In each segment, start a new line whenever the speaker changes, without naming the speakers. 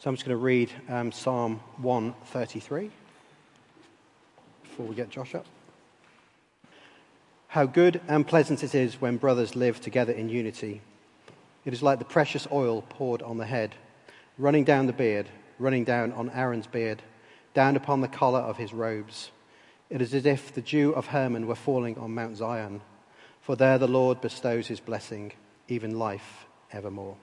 So I'm just going to read um, Psalm 133 before we get Josh up. How good and pleasant it is when brothers live together in unity. It is like the precious oil poured on the head, running down the beard, running down on Aaron's beard, down upon the collar of his robes. It is as if the dew of Hermon were falling on Mount Zion, for there the Lord bestows his blessing, even life evermore.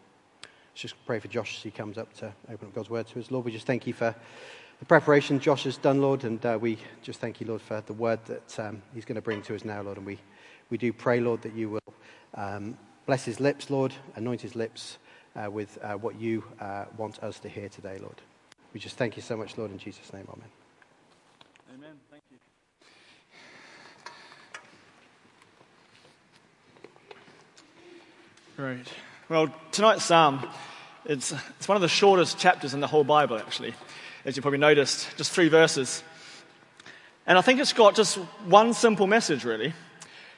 Just pray for Josh as he comes up to open up God's word to us. Lord, we just thank you for the preparation Josh has done, Lord, and uh, we just thank you, Lord, for the word that um, he's going to bring to us now, Lord. And we, we do pray, Lord, that you will um, bless his lips, Lord, anoint his lips uh, with uh, what you uh, want us to hear today, Lord. We just thank you so much, Lord, in Jesus' name, amen.
Amen. Thank you. Great. Well, tonight's psalm, it's, it's one of the shortest chapters in the whole Bible, actually, as you probably noticed, just three verses. And I think it's got just one simple message, really,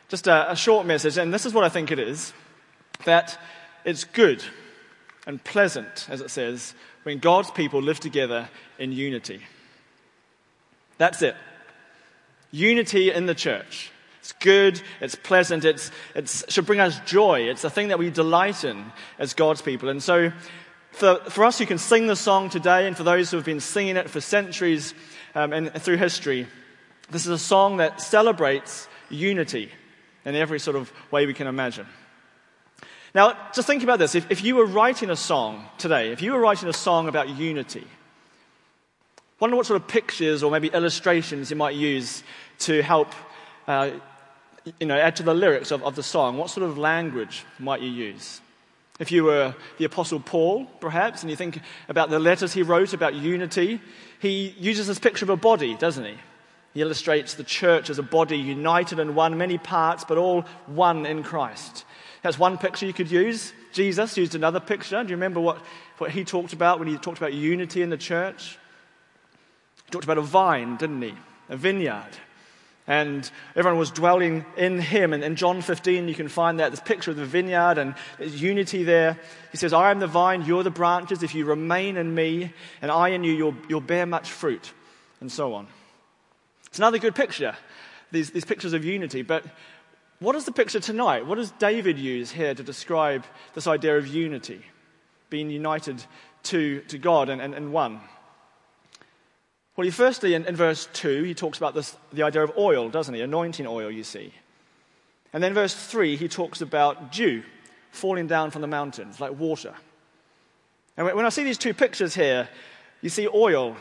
just a, a short message, and this is what I think it is that it's good and pleasant, as it says, when God's people live together in unity. That's it. Unity in the church. It's good, it's pleasant, it's, it should bring us joy. It's a thing that we delight in as God's people. And so, for, for us who can sing the song today, and for those who have been singing it for centuries um, and through history, this is a song that celebrates unity in every sort of way we can imagine. Now, just think about this. If, if you were writing a song today, if you were writing a song about unity, wonder what sort of pictures or maybe illustrations you might use to help uh, you know, add to the lyrics of, of the song? What sort of language might you use? If you were the Apostle Paul, perhaps, and you think about the letters he wrote about unity, he uses this picture of a body, doesn't he? He illustrates the church as a body united in one, many parts, but all one in Christ. That's one picture you could use. Jesus used another picture. Do you remember what, what he talked about when he talked about unity in the church? He talked about a vine, didn't he? A vineyard and everyone was dwelling in him. And in John 15, you can find that this picture of the vineyard and unity there. He says, I am the vine, you're the branches. If you remain in me and I in you, you'll, you'll bear much fruit, and so on. It's another good picture, these, these pictures of unity. But what is the picture tonight? What does David use here to describe this idea of unity, being united to, to God and, and, and one? Well, he firstly, in, in verse 2, he talks about this, the idea of oil, doesn't he? Anointing oil, you see. And then verse 3, he talks about dew falling down from the mountains like water. And when I see these two pictures here, you see oil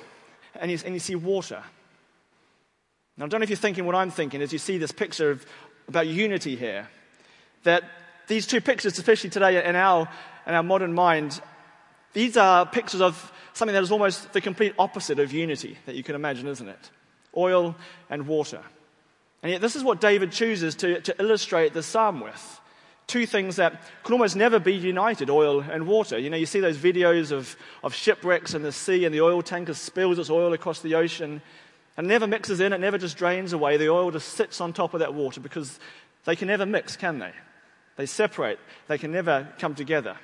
and you, and you see water. Now, I don't know if you're thinking what I'm thinking as you see this picture of, about unity here. That these two pictures, especially today in our, in our modern mind, these are pictures of something that is almost the complete opposite of unity that you can imagine, isn't it? Oil and water. And yet, this is what David chooses to, to illustrate the psalm with. Two things that can almost never be united oil and water. You know, you see those videos of, of shipwrecks in the sea, and the oil tanker spills its oil across the ocean and never mixes in, it never just drains away. The oil just sits on top of that water because they can never mix, can they? They separate, they can never come together.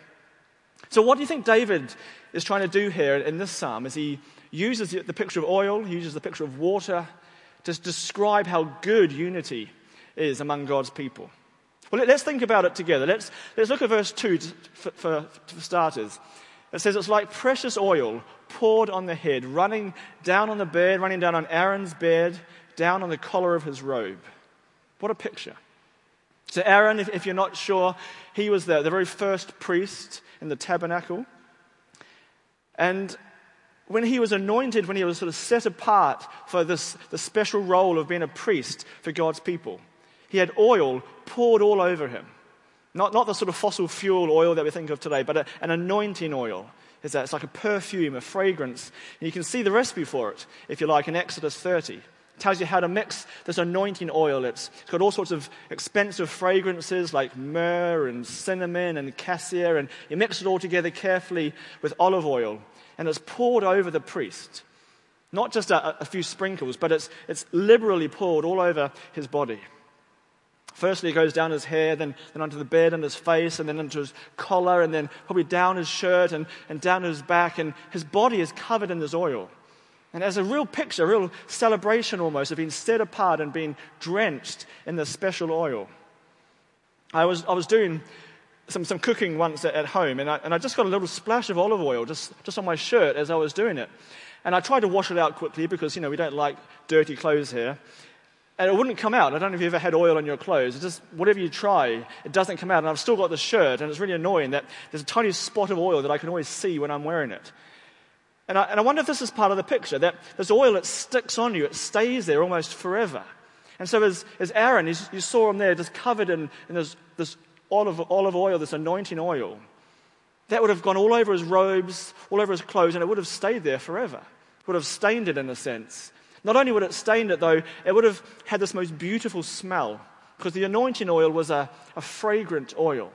So, what do you think David is trying to do here in this psalm as he uses the picture of oil, he uses the picture of water to describe how good unity is among God's people? Well, let's think about it together. Let's, let's look at verse 2 for, for, for starters. It says it's like precious oil poured on the head, running down on the bed, running down on Aaron's bed, down on the collar of his robe. What a picture. So, Aaron, if, if you're not sure, he was the, the very first priest in the tabernacle. And when he was anointed, when he was sort of set apart for this the special role of being a priest for God's people, he had oil poured all over him. Not, not the sort of fossil fuel oil that we think of today, but a, an anointing oil. Is that it's like a perfume, a fragrance. And you can see the recipe for it, if you like, in Exodus 30 tells you how to mix this anointing oil. It's, got all sorts of expensive fragrances like myrrh and cinnamon and cassia, and you mix it all together carefully with olive oil, and it's poured over the priest. Not just a, a few sprinkles, but it's, it's liberally poured all over his body. Firstly, it goes down his hair, then, then onto the bed and his face, and then into his collar, and then probably down his shirt and, and down his back. And his body is covered in this oil. And as a real picture, a real celebration almost of being set apart and being drenched in this special oil. I was, I was doing some, some cooking once at, at home, and I, and I just got a little splash of olive oil just, just on my shirt as I was doing it. And I tried to wash it out quickly because, you know, we don't like dirty clothes here. And it wouldn't come out. I don't know if you ever had oil on your clothes. It's just whatever you try, it doesn't come out. And I've still got the shirt, and it's really annoying that there's a tiny spot of oil that I can always see when I'm wearing it. And I, and I wonder if this is part of the picture that this oil, it sticks on you, it stays there almost forever. And so, as, as Aaron, you saw him there just covered in, in this, this olive, olive oil, this anointing oil, that would have gone all over his robes, all over his clothes, and it would have stayed there forever. It would have stained it in a sense. Not only would it stain it, though, it would have had this most beautiful smell because the anointing oil was a, a fragrant oil.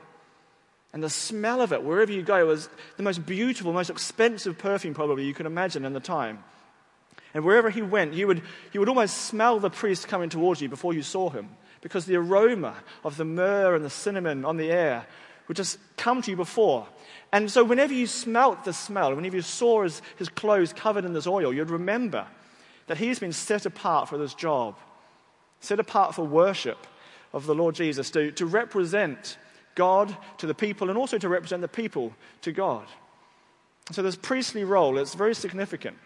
And the smell of it, wherever you go, was the most beautiful, most expensive perfume probably you could imagine in the time. And wherever he went, you would, you would almost smell the priest coming towards you before you saw him, because the aroma of the myrrh and the cinnamon on the air would just come to you before. And so, whenever you smelt the smell, whenever you saw his, his clothes covered in this oil, you'd remember that he's been set apart for this job, set apart for worship of the Lord Jesus, to, to represent God to the people and also to represent the people to God. So, this priestly role is very significant.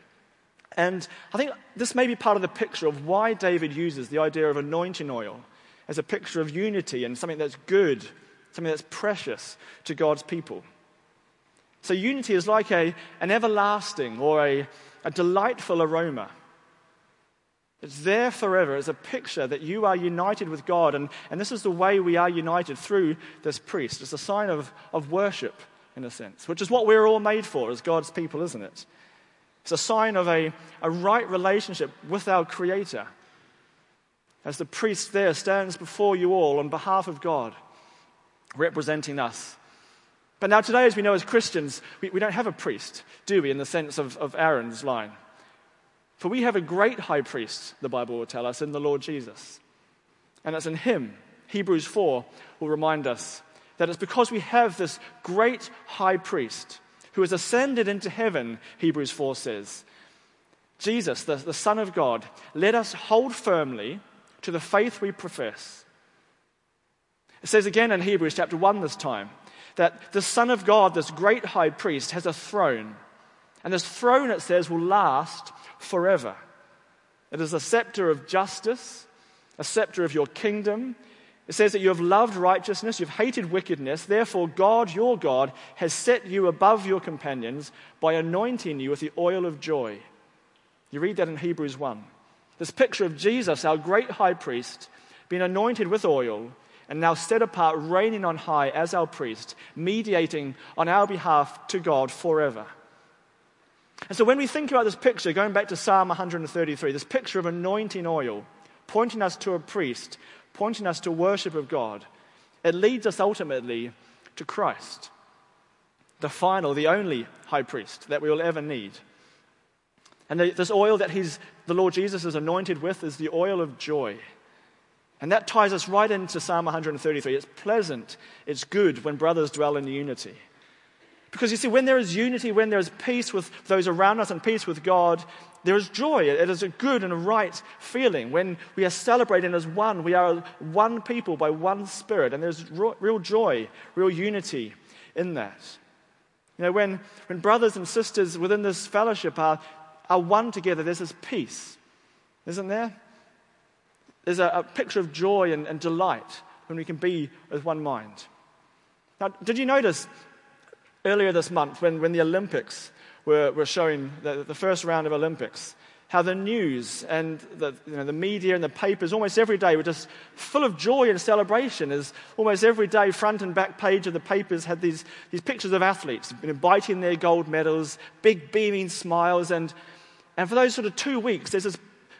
And I think this may be part of the picture of why David uses the idea of anointing oil as a picture of unity and something that's good, something that's precious to God's people. So, unity is like a, an everlasting or a, a delightful aroma. It's there forever. It's a picture that you are united with God. And, and this is the way we are united through this priest. It's a sign of, of worship, in a sense, which is what we're all made for as God's people, isn't it? It's a sign of a, a right relationship with our Creator. As the priest there stands before you all on behalf of God, representing us. But now, today, as we know as Christians, we, we don't have a priest, do we, in the sense of, of Aaron's line? For we have a great high priest, the Bible will tell us, in the Lord Jesus. And it's in him, Hebrews 4 will remind us that it's because we have this great high priest who has ascended into heaven, Hebrews 4 says. Jesus, the, the Son of God, let us hold firmly to the faith we profess. It says again in Hebrews chapter 1 this time that the Son of God, this great high priest, has a throne. And this throne, it says, will last forever. It is a scepter of justice, a scepter of your kingdom. It says that you have loved righteousness, you've hated wickedness. Therefore, God, your God, has set you above your companions by anointing you with the oil of joy. You read that in Hebrews 1. This picture of Jesus, our great high priest, being anointed with oil and now set apart, reigning on high as our priest, mediating on our behalf to God forever. And so when we think about this picture, going back to Psalm 133, this picture of anointing oil, pointing us to a priest, pointing us to worship of God, it leads us ultimately to Christ, the final, the only high priest that we will ever need. And this oil that he's, the Lord Jesus is anointed with is the oil of joy. And that ties us right into Psalm 133. It's pleasant, it's good when brothers dwell in unity. Because you see, when there is unity, when there is peace with those around us and peace with God, there is joy. It is a good and a right feeling. When we are celebrating as one, we are one people by one spirit, and there's real joy, real unity in that. You know, when, when brothers and sisters within this fellowship are, are one together, there's this peace, isn't there? There's a, a picture of joy and, and delight when we can be with one mind. Now, did you notice earlier this month when, when the Olympics were, were showing the, the first round of Olympics, how the news and the, you know, the media and the papers almost every day were just full of joy and celebration as almost every day front and back page of the papers had these, these pictures of athletes you know, biting their gold medals big beaming smiles and, and for those sort of two weeks there's this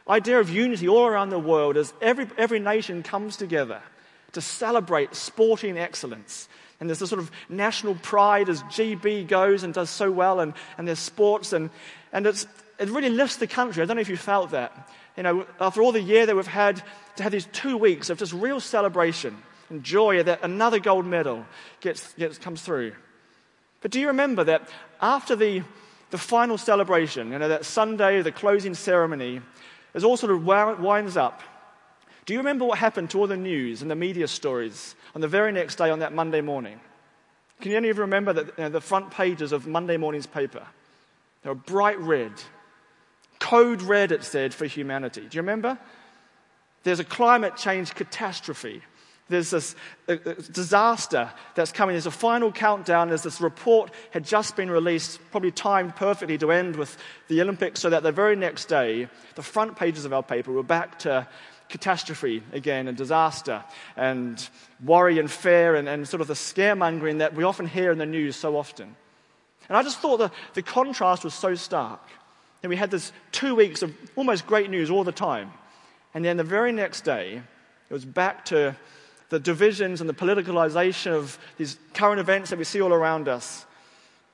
idea of unity all around the world as every, every nation comes together to celebrate sporting excellence and there's a sort of national pride as GB goes and does so well, and, and there's sports, and, and it's, it really lifts the country. I don't know if you felt that you know, after all the year that we've had, to have these two weeks of just real celebration and joy that another gold medal gets, gets, comes through. But do you remember that after the, the final celebration, you know, that Sunday, the closing ceremony, as all sort of winds up, do you remember what happened to all the news and the media stories on the very next day on that Monday morning? Can you any of you remember that, you know, the front pages of Monday morning's paper? They were bright red. Code red, it said, for humanity. Do you remember? There's a climate change catastrophe. There's this disaster that's coming. There's a final countdown There's this report had just been released, probably timed perfectly to end with the Olympics, so that the very next day, the front pages of our paper were back to catastrophe again and disaster and worry and fear and, and sort of the scaremongering that we often hear in the news so often. And I just thought the, the contrast was so stark. And we had this two weeks of almost great news all the time. And then the very next day, it was back to the divisions and the politicalization of these current events that we see all around us.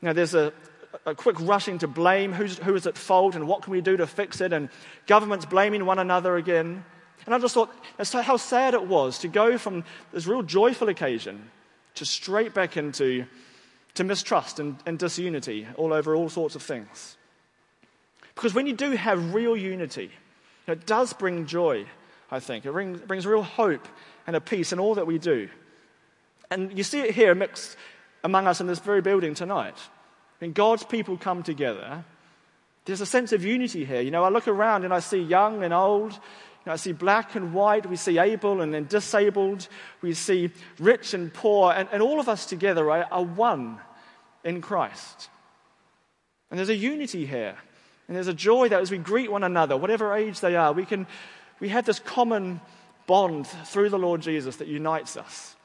Know, there's a, a quick rushing to blame who's, who is at fault and what can we do to fix it, and governments blaming one another again. And I just thought how sad it was to go from this real joyful occasion to straight back into to mistrust and, and disunity all over all sorts of things. Because when you do have real unity, it does bring joy, I think. It brings, brings real hope and a peace in all that we do. And you see it here mixed among us in this very building tonight. When God's people come together, there's a sense of unity here. You know, I look around and I see young and old, know, I see black and white, we see able and then disabled, we see rich and poor, and, and all of us together right, are one in Christ. And there's a unity here. And there's a joy that as we greet one another, whatever age they are, we can we have this common bond through the Lord Jesus that unites us.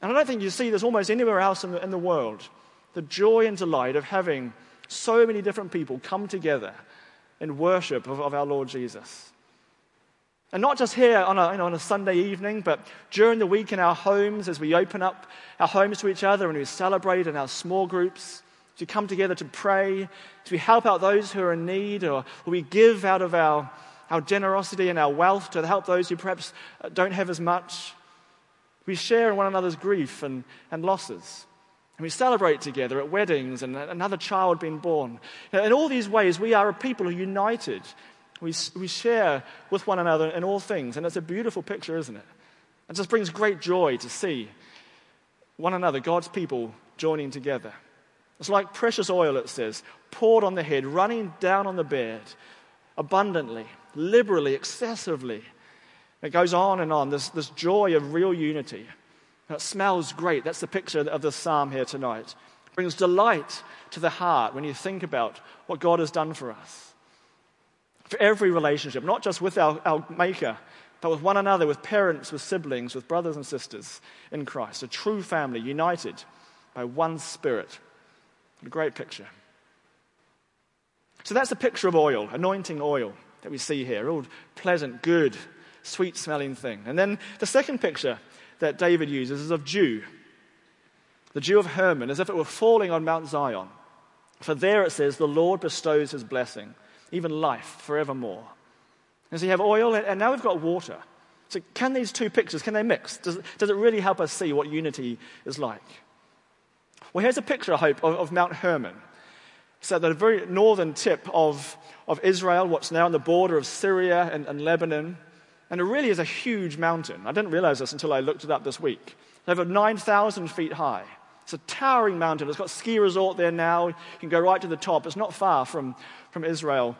And I don't think you see this almost anywhere else in the, in the world. The joy and delight of having so many different people come together in worship of, of our Lord Jesus. And not just here on a, you know, on a Sunday evening, but during the week in our homes as we open up our homes to each other and we celebrate in our small groups, as we come together to pray, as we help out those who are in need, or, we give out of our, our generosity and our wealth to help those who perhaps uh, don't have as much. We share in one another's grief and, and losses. And we celebrate together at weddings and another child being born. In all these ways, we are a people who are united we, we share with one another in all things. And it's a beautiful picture, isn't it? It just brings great joy to see one another, God's people, joining together. It's like precious oil, it says, poured on the head, running down on the beard, abundantly, liberally, excessively. It goes on and on, this, this joy of real unity. It smells great. That's the picture of the psalm here tonight. It brings delight to the heart when you think about what God has done for us for every relationship, not just with our, our Maker, but with one another, with parents, with siblings, with brothers and sisters in Christ. A true family united by one Spirit. A great picture. So that's a picture of oil, anointing oil that we see here. All pleasant, good, sweet smelling thing. And then the second picture that David uses is of dew. The dew of Hermon, as if it were falling on Mount Zion. For there it says, the Lord bestows his blessing even life forevermore. And so you have oil, and now we've got water. So can these two pictures, can they mix? Does, does it really help us see what unity is like? Well, here's a picture, I hope, of, of Mount Hermon. So the very northern tip of, of Israel, what's now on the border of Syria and, and Lebanon. And it really is a huge mountain. I didn't realize this until I looked it up this week. It's over 9,000 feet high. It's a towering mountain. It's got a ski resort there now. You can go right to the top. It's not far from, from Israel.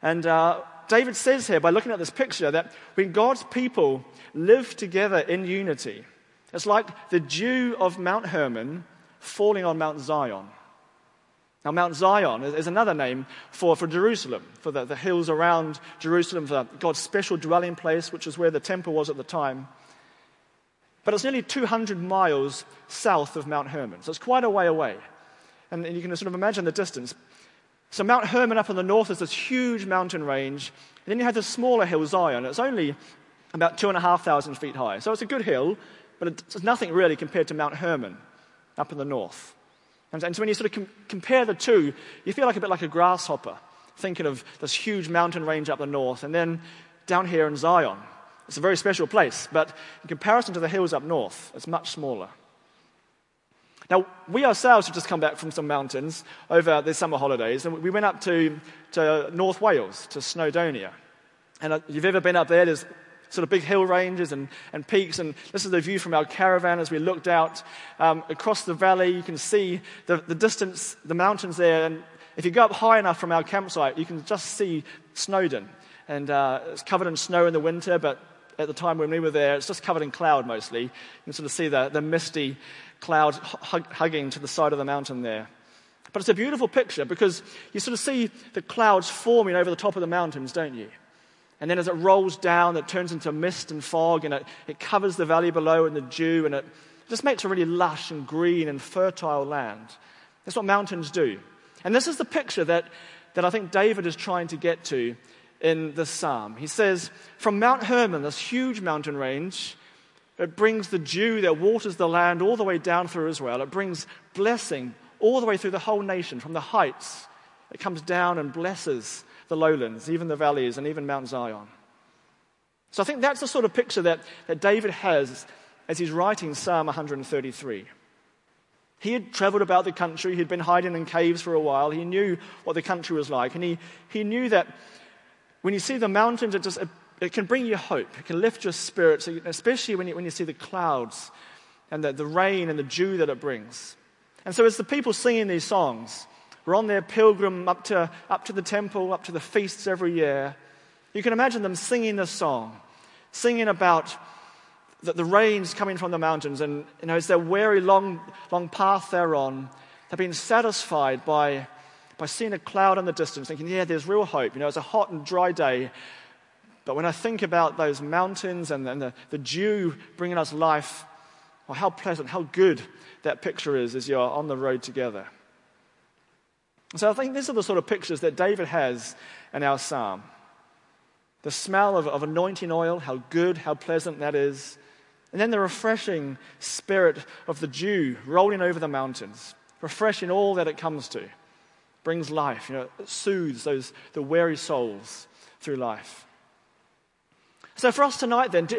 And uh, David says here, by looking at this picture, that when God's people live together in unity, it's like the dew of Mount Hermon falling on Mount Zion. Now, Mount Zion is another name for, for Jerusalem, for the, the hills around Jerusalem, for God's special dwelling place, which is where the temple was at the time. But it's nearly 200 miles south of Mount Hermon, so it's quite a way away. And you can sort of imagine the distance. So Mount Hermon up in the north is this huge mountain range. And then you have this smaller hill, Zion. It's only about two and a half thousand feet high. So it's a good hill, but it's nothing really compared to Mount Hermon up in the north. And, and so when you sort of com- compare the two, you feel like a bit like a grasshopper thinking of this huge mountain range up the north, and then down here in Zion. It's a very special place, but in comparison to the hills up north, it's much smaller. Now, we ourselves have just come back from some mountains over the summer holidays, and we went up to, to North Wales, to Snowdonia. And if you've ever been up there, there's sort of big hill ranges and, and peaks. And this is the view from our caravan as we looked out um, across the valley. You can see the, the distance, the mountains there. And if you go up high enough from our campsite, you can just see Snowdon. And uh, it's covered in snow in the winter, but at the time when we were there, it's just covered in cloud mostly. You can sort of see the, the misty cloud hug, hugging to the side of the mountain there. But it's a beautiful picture because you sort of see the clouds forming over the top of the mountains, don't you? And then as it rolls down, it turns into mist and fog, and it, it covers the valley below in the dew, and it just makes a really lush and green and fertile land. That's what mountains do. And this is the picture that, that I think David is trying to get to in this psalm. He says, From Mount Hermon, this huge mountain range, it brings the dew that waters the land all the way down through Israel. It brings blessing all the way through the whole nation, from the heights. It comes down and blesses the lowlands, even the valleys, and even Mount Zion. So I think that's the sort of picture that, that David has as he's writing Psalm 133. He had traveled about the country, he'd been hiding in caves for a while, he knew what the country was like, and he, he knew that when you see the mountains, it, just, it, it can bring you hope, it can lift your spirits, especially when you, when you see the clouds and the, the rain and the dew that it brings. And so, as the people singing these songs, were on their pilgrim up to, up to the temple, up to the feasts every year. You can imagine them singing this song, singing about the, the rains coming from the mountains. And you know, as their weary, long, long path they're on, they've been satisfied by, by seeing a cloud in the distance, thinking, yeah, there's real hope. You know, it's a hot and dry day. But when I think about those mountains and, and the, the dew bringing us life, well, how pleasant, how good that picture is as you're on the road together. So I think these are the sort of pictures that David has in our psalm. The smell of, of anointing oil, how good, how pleasant that is. And then the refreshing spirit of the dew rolling over the mountains, refreshing all that it comes to, brings life, you know, soothes those the weary souls through life. So for us tonight, then, do,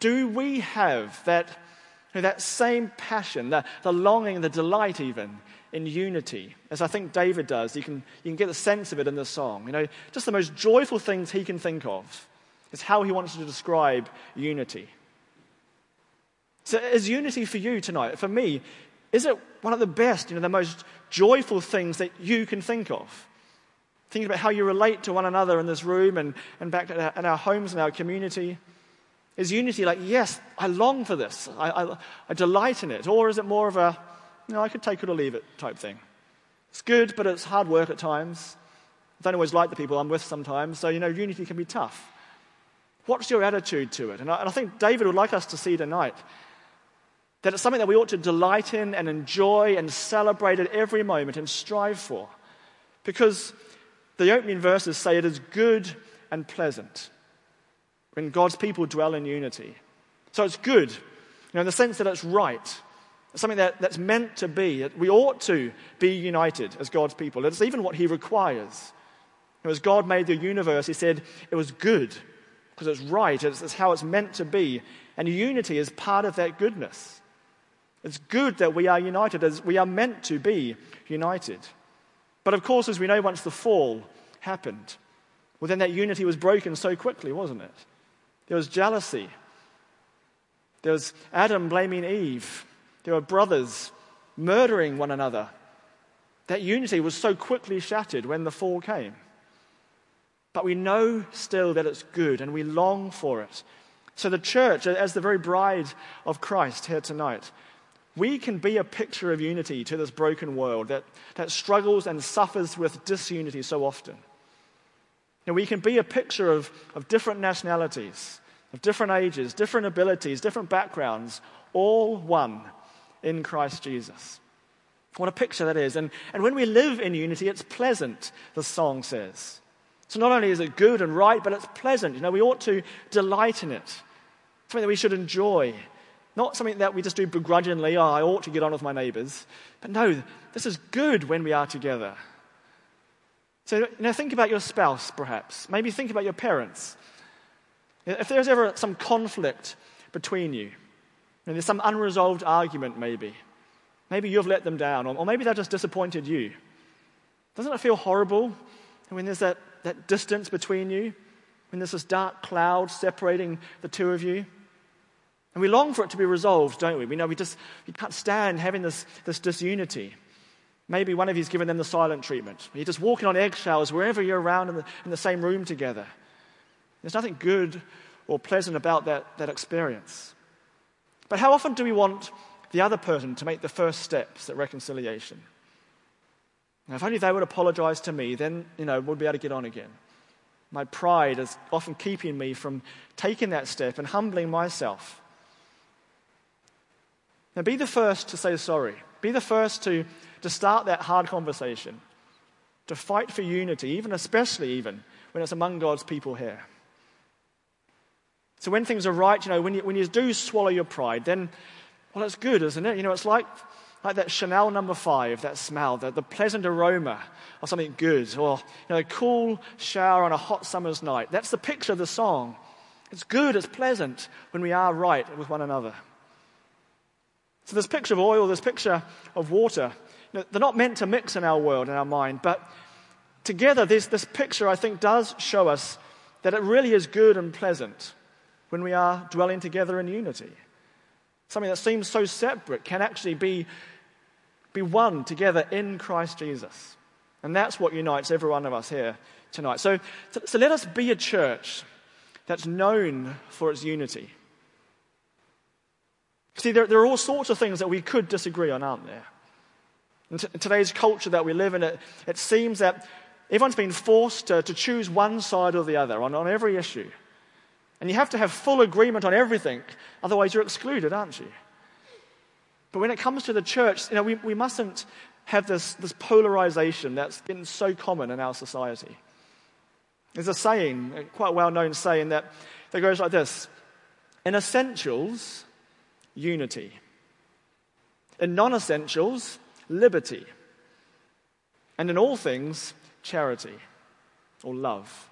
do we have that, you know, that same passion, the, the longing, the delight even in unity, as I think David does. You can, you can get the sense of it in the song. You know, just the most joyful things he can think of is how he wants to describe unity. So, is unity for you tonight? For me, is it one of the best, you know, the most joyful things that you can think of? Thinking about how you relate to one another in this room and, and back in our, in our homes and our community. Is unity like, yes, I long for this, I, I, I delight in it? Or is it more of a, you know, I could take it or leave it type thing. It's good, but it's hard work at times. I don't always like the people I'm with sometimes, so, you know, unity can be tough. What's your attitude to it? And I, and I think David would like us to see tonight that it's something that we ought to delight in and enjoy and celebrate at every moment and strive for. Because the opening verses say it is good and pleasant when God's people dwell in unity. So it's good, you know, in the sense that it's right It's something that, that's meant to be. We ought to be united as God's people. It's even what He requires. You know, As God made the universe, He said it was good because it's right, it's, it's how it's meant to be. And unity is part of that goodness. It's good that we are united, as we are meant to be united. But of course, as we know, once the fall happened, well, then that unity was broken so quickly, wasn't it? There was jealousy. There was Adam blaming Eve. There were brothers murdering one another. That unity was so quickly shattered when the fall came. But we know still that it's good and we long for it. So, the church, as the very bride of Christ here tonight, we can be a picture of unity to this broken world that, that struggles and suffers with disunity so often. And we can be a picture of, of different nationalities, of different ages, different abilities, different backgrounds, all one in Christ Jesus. What a picture that is. And, and when we live in unity, it's pleasant, the song says. So not only is it good and right, but it's pleasant. You know, we ought to delight in it. Something that we should enjoy. Not something that we just do begrudgingly, oh, I ought to get on with my neighbors. But no, this is good when we are together. So, you know, think about your spouse, perhaps. Maybe think about your parents. If there's ever some conflict between you, and there's some unresolved argument, maybe, maybe you've let them down, or maybe they've just disappointed you. Doesn't it feel horrible when there's that, that distance between you? When there's this dark cloud separating the two of you? And we long for it to be resolved, don't we? We know we just we can't stand having this, this disunity. Maybe one of you's given them the silent treatment. You're just walking on eggshells wherever you're around in the, in the same room together. There's nothing good or pleasant about that, that experience. But how often do we want the other person to make the first steps at reconciliation? Now, if only they would apologize to me, then, you know, we'd be able to get on again. My pride is often keeping me from taking that step and humbling myself. Now, be the first to say sorry. Be the first to, to start that hard conversation, to fight for unity, even especially even when it's among God's people here. So when things are right, you know, when you, when you do swallow your pride, then, well, it's good, isn't it? You know, it's like, like that Chanel number five, that smell, the, the pleasant aroma of something good, or, you know, a cool shower on a hot summer's night. That's the picture of the song. It's good, it's pleasant when we are right with one another. So this picture of oil, this picture of water, you know, they're not meant to mix in our world, in our mind, but together this, this picture, I think, does show us that it really is good and pleasant when we are dwelling together in unity. Something that seems so separate can actually be, be one together in Christ Jesus. And that's what unites every one of us here tonight. So, so, so let us be a church that's known for its unity. See, there, there, are all sorts of things that we could disagree on, aren't there? In, t- in today's culture that we live in, it, it seems that everyone's been forced to, to choose one side or the other on, on every issue. And you have to have full agreement on everything, otherwise, you're excluded, aren't you? But when it comes to the church, you know, we, we mustn't have this, this polarization that's been so common in our society. There's a saying, a quite well known saying, that, that goes like this In essentials, unity. In non essentials, liberty. And in all things, charity or love.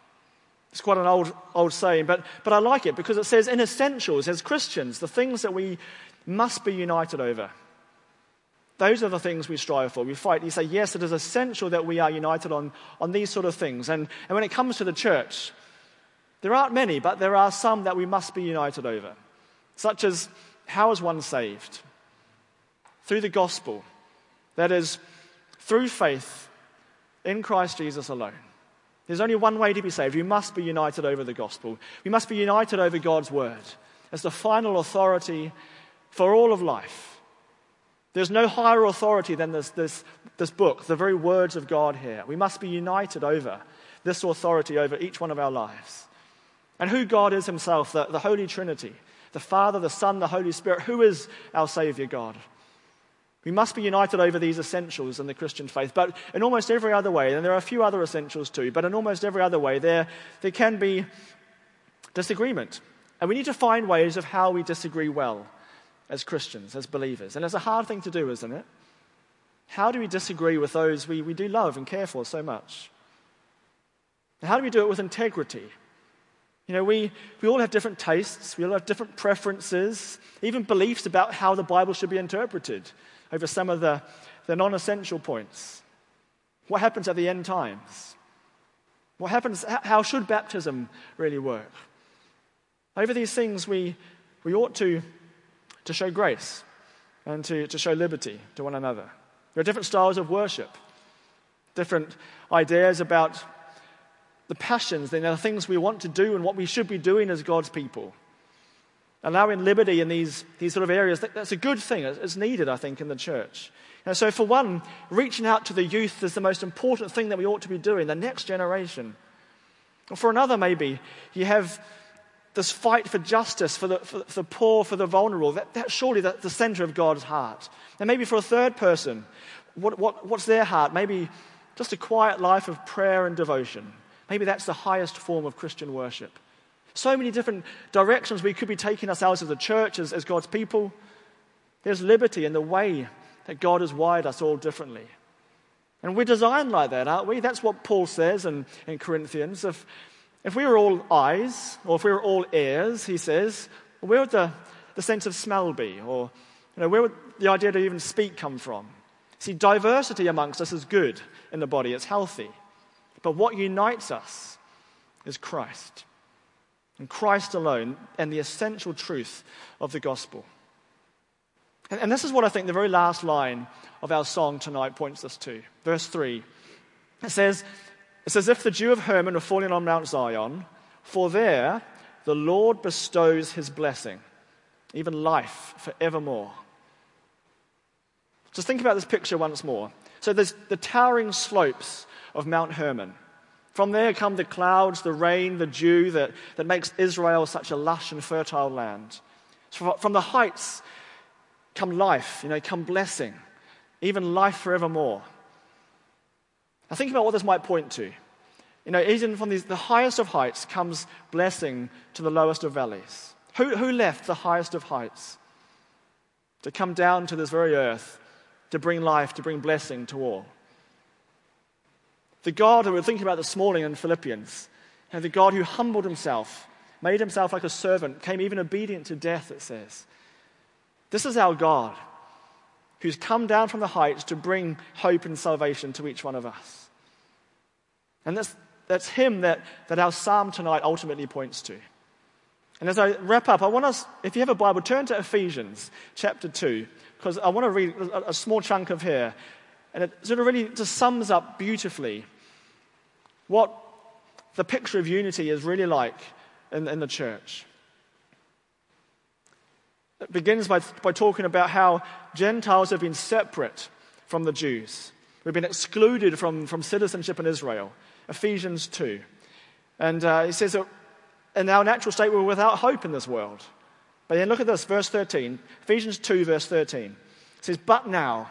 It's quite an old, old saying, but, but I like it because it says, in essentials, as Christians, the things that we must be united over. Those are the things we strive for. We fight. You say, yes, it is essential that we are united on, on these sort of things. And, and when it comes to the church, there aren't many, but there are some that we must be united over, such as how is one saved? Through the gospel. That is, through faith in Christ Jesus alone. There's only one way to be saved. We must be united over the gospel. We must be united over God's word as the final authority for all of life. There's no higher authority than this, this, this book, the very words of God here. We must be united over this authority over each one of our lives. And who God is Himself, the, the Holy Trinity, the Father, the Son, the Holy Spirit. Who is our Savior God? We must be united over these essentials in the Christian faith. But in almost every other way, and there are a few other essentials too, but in almost every other way, there, there can be disagreement. And we need to find ways of how we disagree well as Christians, as believers. And it's a hard thing to do, isn't it? How do we disagree with those we, we do love and care for so much? And how do we do it with integrity? You know, we, we all have different tastes, we all have different preferences, even beliefs about how the Bible should be interpreted over some of the, the non essential points. What happens at the end times? What happens? How should baptism really work? Over these things, we, we ought to, to show grace and to, to show liberty to one another. There are different styles of worship, different ideas about the passions, then the things we want to do and what we should be doing as God's people allowing liberty in these, these sort of areas, that, that's a good thing. It's needed, I think, in the church. And so, for one, reaching out to the youth is the most important thing that we ought to be doing, the next generation. Or for another, maybe, you have this fight for justice, for the, for, for the poor, for the vulnerable. That, that's surely the, the center of God's heart. And maybe for a third person, what, what, what's their heart? Maybe just a quiet life of prayer and devotion. Maybe that's the highest form of Christian worship. So many different directions we could be taking ourselves as a church, as, as God's people. There's liberty in the way that God has wired us all differently. And we're designed like that, aren't we? That's what Paul says in, in Corinthians. If, if we were all eyes, or if we were all ears, he says, where would the, the sense of smell be? Or you know, where would the idea to even speak come from? See, diversity amongst us is good in the body, it's healthy. But what unites us is Christ. And Christ alone, and the essential truth of the gospel. And, and this is what I think the very last line of our song tonight points us to. Verse 3. It says, It's as if the dew of Hermon were falling on Mount Zion, for there the Lord bestows his blessing, even life forevermore. Just think about this picture once more. So there's the towering slopes of Mount Hermon. From there come the clouds, the rain, the dew that, that makes Israel such a lush and fertile land. So from the heights come life, you know, come blessing, even life forevermore. Now think about what this might point to. You know, even from these, the highest of heights comes blessing to the lowest of valleys. Who, who left the highest of heights to come down to this very earth to bring life, to bring blessing to all? The God who we're thinking about this morning in Philippians, know, the God who humbled himself, made himself like a servant, came even obedient to death, it says. This is our God who's come down from the heights to bring hope and salvation to each one of us. And that's, that's Him that, that our psalm tonight ultimately points to. And as I wrap up, I want us, if you have a Bible, turn to Ephesians chapter 2, because I want to read a, a small chunk of here. And it sort of really just sums up beautifully what the picture of unity is really like in, in the church. It begins by, by talking about how Gentiles have been separate from the Jews. We've been excluded from, from citizenship in Israel. Ephesians 2. And uh, he says that in our natural state, we're without hope in this world. But then look at this, verse 13. Ephesians 2, verse 13. It says, But now,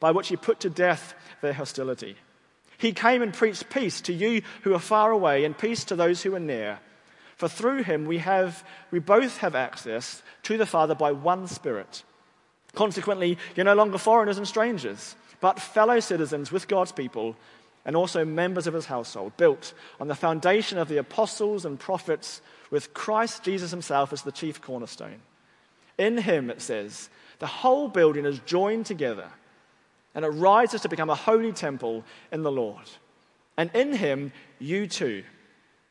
by which he put to death their hostility. He came and preached peace to you who are far away and peace to those who are near. For through him we, have, we both have access to the Father by one Spirit. Consequently, you're no longer foreigners and strangers, but fellow citizens with God's people and also members of his household, built on the foundation of the apostles and prophets, with Christ Jesus himself as the chief cornerstone. In him, it says, the whole building is joined together and it rises to become a holy temple in the Lord. And in him, you too,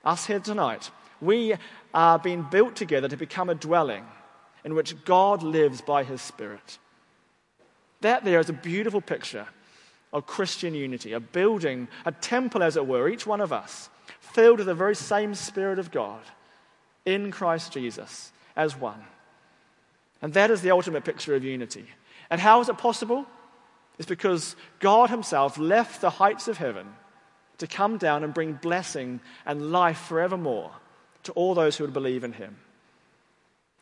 us here tonight, we are being built together to become a dwelling in which God lives by his Spirit. That there is a beautiful picture of Christian unity, a building, a temple, as it were, each one of us, filled with the very same Spirit of God in Christ Jesus as one. And that is the ultimate picture of unity. And how is it possible? Is because God Himself left the heights of heaven to come down and bring blessing and life forevermore to all those who would believe in Him.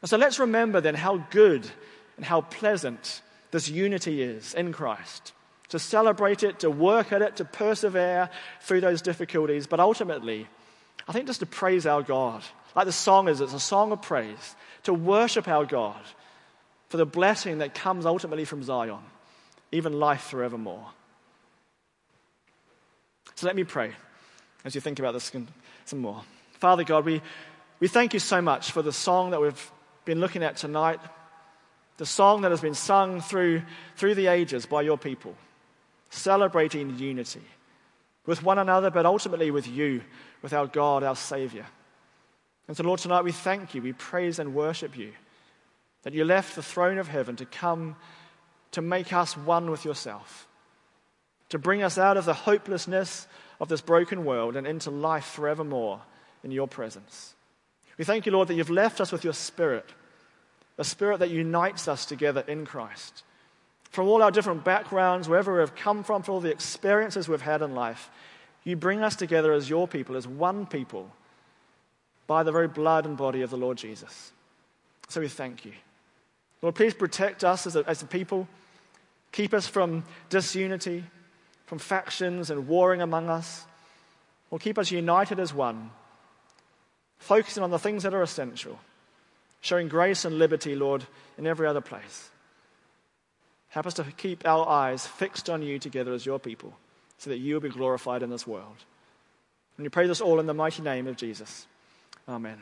And so let's remember then how good and how pleasant this unity is in Christ. To celebrate it, to work at it, to persevere through those difficulties, but ultimately, I think just to praise our God. Like the song is, it's a song of praise. To worship our God for the blessing that comes ultimately from Zion even life forevermore. So let me pray as you think about this some more. Father God, we, we thank you so much for the song that we've been looking at tonight, the song that has been sung through, through the ages by your people, celebrating unity with one another, but ultimately with you, with our God, our Savior. And so, Lord, tonight we thank you, we praise and worship you that you left the throne of heaven to come to make us one with yourself, to bring us out of the hopelessness of this broken world and into life forevermore in your presence. We thank you, Lord, that you've left us with your Spirit, a Spirit that unites us together in Christ. from all our different backgrounds, wherever we've come from, for all the experiences we've had in life, you bring us together as your people, as one people, by the very blood and body of the Lord Jesus. So we thank you. Lord, please protect us as a, as a people. Keep us from disunity, from factions and warring among us. Or keep us united as one, focusing on the things that are essential, showing grace and liberty, Lord, in every other place. Help us to keep our eyes fixed on you together as your people, so that you will be glorified in this world. And we pray this all in the mighty name of Jesus. Amen.